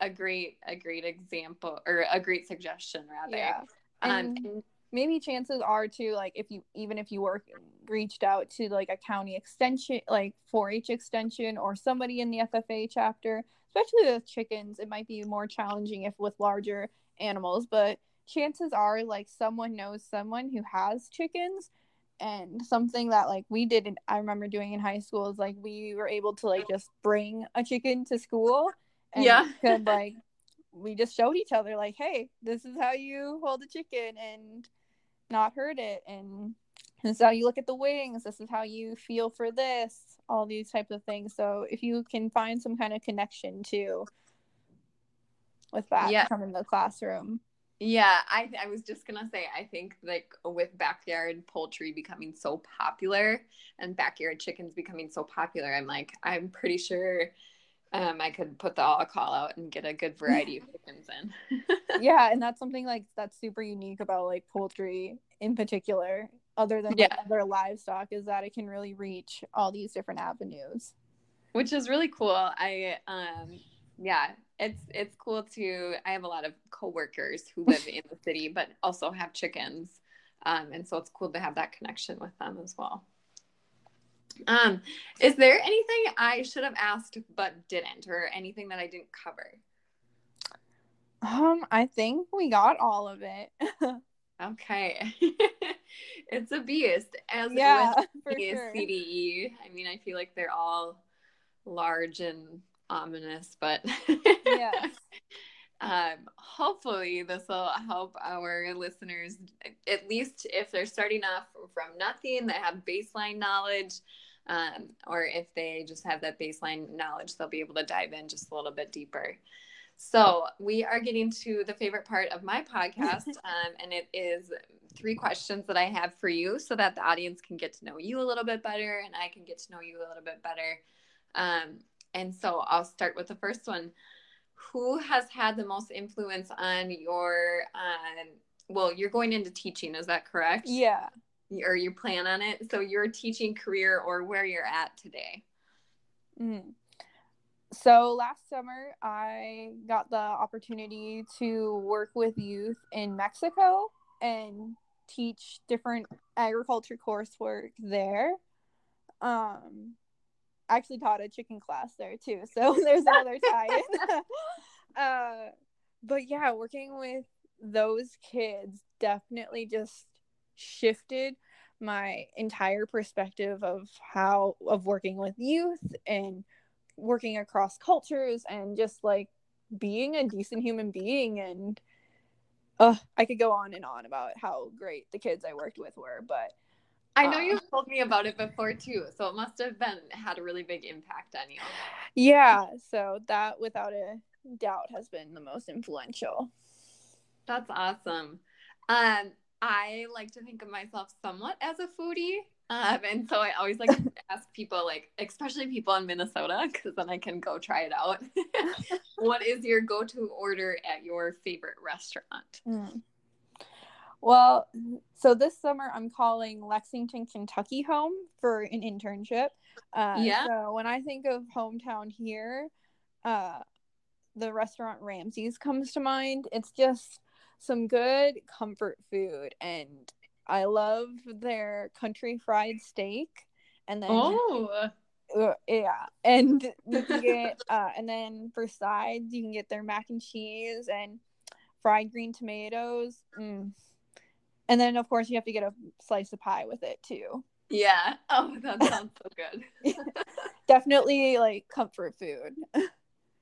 Speaker 2: a great a great example or a great suggestion rather
Speaker 3: Yeah.
Speaker 2: um
Speaker 3: And maybe chances are too like if you even if you work reached out to like a county extension like 4-h extension or somebody in the ffa chapter especially with chickens it might be more challenging if with larger animals but chances are like someone knows someone who has chickens and something that like we did in, i remember doing in high school is like we were able to like just bring a chicken to school and
Speaker 2: Yeah.
Speaker 3: could like we just showed each other like hey this is how you hold a chicken and not hurt it and this is how you look at the wings this is how you feel for this all these types of things so if you can find some kind of connection too with that
Speaker 2: Yeah.
Speaker 3: in the classroom
Speaker 2: Yeah, I I was just gonna say I think like with backyard poultry becoming so popular and backyard chickens becoming so popular, I'm like I'm pretty sure um, I could put the all call out and get a good variety of chickens in.
Speaker 3: yeah and that's something like that's super unique about like poultry in particular other than like,
Speaker 2: Yeah.
Speaker 3: other livestock is that it can really reach all these different avenues
Speaker 2: which is really cool. I um yeah, it's it's cool to I have a lot of coworkers who live in the city but also have chickens. Um and so it's cool to have that connection with them as well. Um is there anything I should have asked but didn't or anything that I didn't cover?
Speaker 3: um i think we got all of it
Speaker 2: Okay. it's a beast as
Speaker 3: yeah
Speaker 2: with
Speaker 3: sure
Speaker 2: CDE. I mean, I feel like they're all large and ominous, but
Speaker 3: Yes.
Speaker 2: um, hopefully this will help our listeners, at least if they're starting off from nothing, they have baseline knowledge, um, or if they just have that baseline knowledge, they'll be able to dive in just a little bit deeper. So we are getting to the favorite part of my podcast, um, and it is three questions that I have for you so that the audience can get to know you a little bit better and I can get to know you a little bit better. Um, and so I'll start with the first one. Who has had the most influence on your, um, well, you're going into teaching, is that correct?
Speaker 3: yeah
Speaker 2: Or you plan on it? So your teaching career or where you're at today?
Speaker 3: Mhm. So last summer, I got the opportunity to work with youth in Mexico and teach different agriculture coursework there. Um, actually taught a chicken class there too, so there's another tie-in. uh, but yeah, working with those kids definitely just shifted my entire perspective of how of working with youth and working across cultures and just like being a decent human being and uh, I could go on and on about how great the kids I worked with were, but
Speaker 2: I know
Speaker 3: Uh,
Speaker 2: you've told me about it before too, so it must have been had a really big impact on you.
Speaker 3: Yeah, so that without a doubt has been the most influential.
Speaker 2: That's awesome. Um, I like to think of myself somewhat as a foodie. Um, and so I always like to ask people, like, especially people in Minnesota, because then I can go try it out. what is your go to order at your favorite restaurant?
Speaker 3: Mm. Well, so this summer I'm calling Lexington, Kentucky home for an internship. Uh,
Speaker 2: Yeah.
Speaker 3: So when I think of hometown here, uh, the restaurant Ramsey's comes to mind. It's just some good comfort food, and I love their country fried steak. And then
Speaker 2: Oh,
Speaker 3: uh, yeah, and you can get uh, and then for sides you can get their mac and cheese and fried green tomatoes. Mm. And then of course you have to get a slice of pie with it too.
Speaker 2: yeah. Oh, that sounds so good.
Speaker 3: Definitely like comfort food.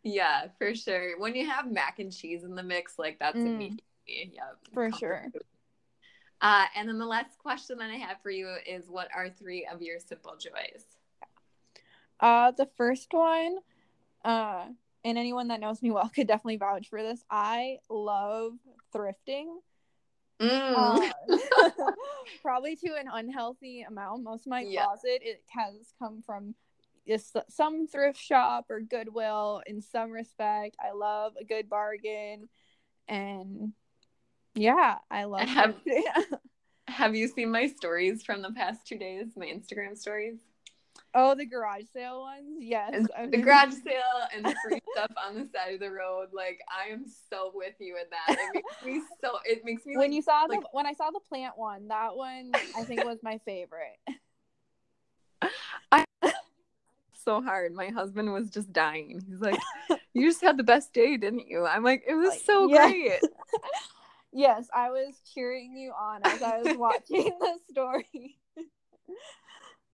Speaker 2: yeah, for sure. When you have mac and cheese in the mix, like that's
Speaker 3: Mm.
Speaker 2: immediately, yeah.
Speaker 3: For sure.
Speaker 2: food. Uh, and then the last question that I have for you is what are three of your simple joys?
Speaker 3: Uh, the first one, uh, and anyone that knows me well could definitely vouch for this. I love thrifting.
Speaker 2: Mm.
Speaker 3: Uh, probably to an unhealthy amount. Most of my
Speaker 2: Yeah.
Speaker 3: closet it has come from just some thrift shop or Goodwill. In some respect, I love a good bargain, and yeah, I love.
Speaker 2: Have- Have you seen my stories from the past two days? My Instagram stories?
Speaker 3: Oh, the garage sale ones. Yes,
Speaker 2: the garage sale and the free stuff on the side of the road. Like I am so with you in that. It makes me so it makes me
Speaker 3: When
Speaker 2: like,
Speaker 3: you saw the
Speaker 2: like-
Speaker 3: when I saw the plant one, that one I think was my favorite.
Speaker 2: so hard. My husband was just dying. He's like, You just had the best day, didn't you? I'm like, it was
Speaker 3: Like,
Speaker 2: so
Speaker 3: yeah.
Speaker 2: great.
Speaker 3: Yes, I was cheering you on as I was watching the story.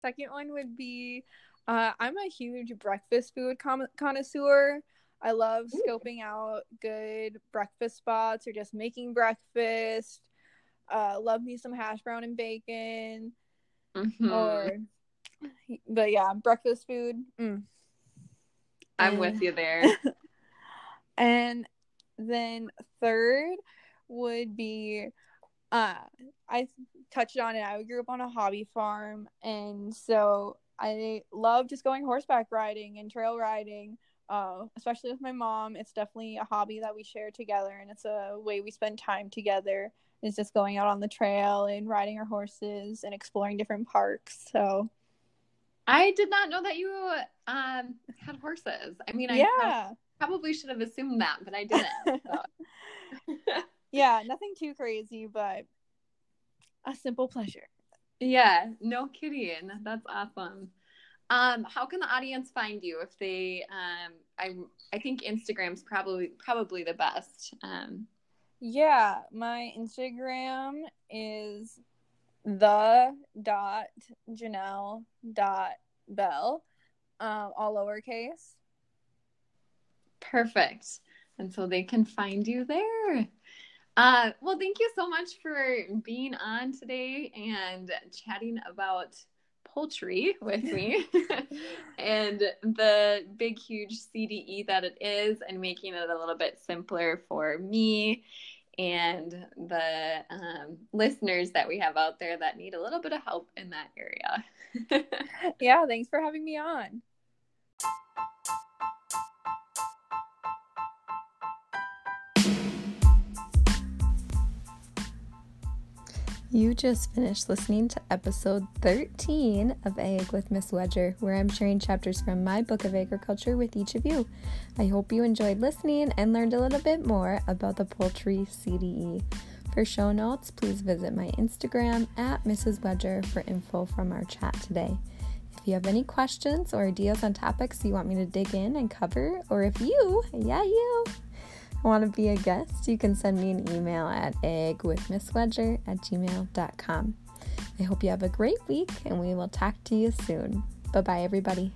Speaker 3: Second one would be uh, I'm a huge breakfast food con- connoisseur. I love
Speaker 2: Ooh.
Speaker 3: scoping out good breakfast spots or just making breakfast. Uh, love me some hash brown and bacon.
Speaker 2: Mhm.
Speaker 3: Or, but yeah, breakfast food. Mm.
Speaker 2: I'm
Speaker 3: and-
Speaker 2: with you there.
Speaker 3: And then third would be uh I touched on it. I grew up on a hobby farm and so I love just going horseback riding and trail riding. Uh, especially with my mom, it's definitely a hobby that we share together, and it's a way we spend time together. Is just going out on the trail and riding our horses and exploring different parks. So
Speaker 2: I did not know that you um had horses. I mean, I
Speaker 3: yeah,
Speaker 2: probably should have assumed that, but I didn't. so.
Speaker 3: yeah, nothing too crazy, but a simple pleasure.
Speaker 2: Yeah, no kidding. That's awesome. Um, how can the audience find you if they um I I think Instagram's probably probably the best. Um
Speaker 3: Yeah, my Instagram is the dot Janelle dot Bell, um, all lowercase.
Speaker 2: perfect. And so they can find you there. Uh well thank you so much for being on today and chatting about poultry with me and the big huge CDE that it is and making it a little bit simpler for me and the um, listeners that we have out there that need a little bit of help in that area.
Speaker 3: Yeah, thanks for having me on.
Speaker 1: You just finished listening to episode 13 of Ag with Miss Wedger, where I'm sharing chapters from my book of agriculture with each of you. I hope you enjoyed listening and learned a little bit more about the poultry CDE. For show notes, please visit my Instagram at Mrs. Wedger for info from our chat today. If you have any questions or ideas on topics you want me to dig in and cover, or if you, yeah, you, want to be a guest, you can send me an email at eggwithmisswedger at gmail.com. I hope you have a great week and we will talk to you soon. Bye bye, everybody.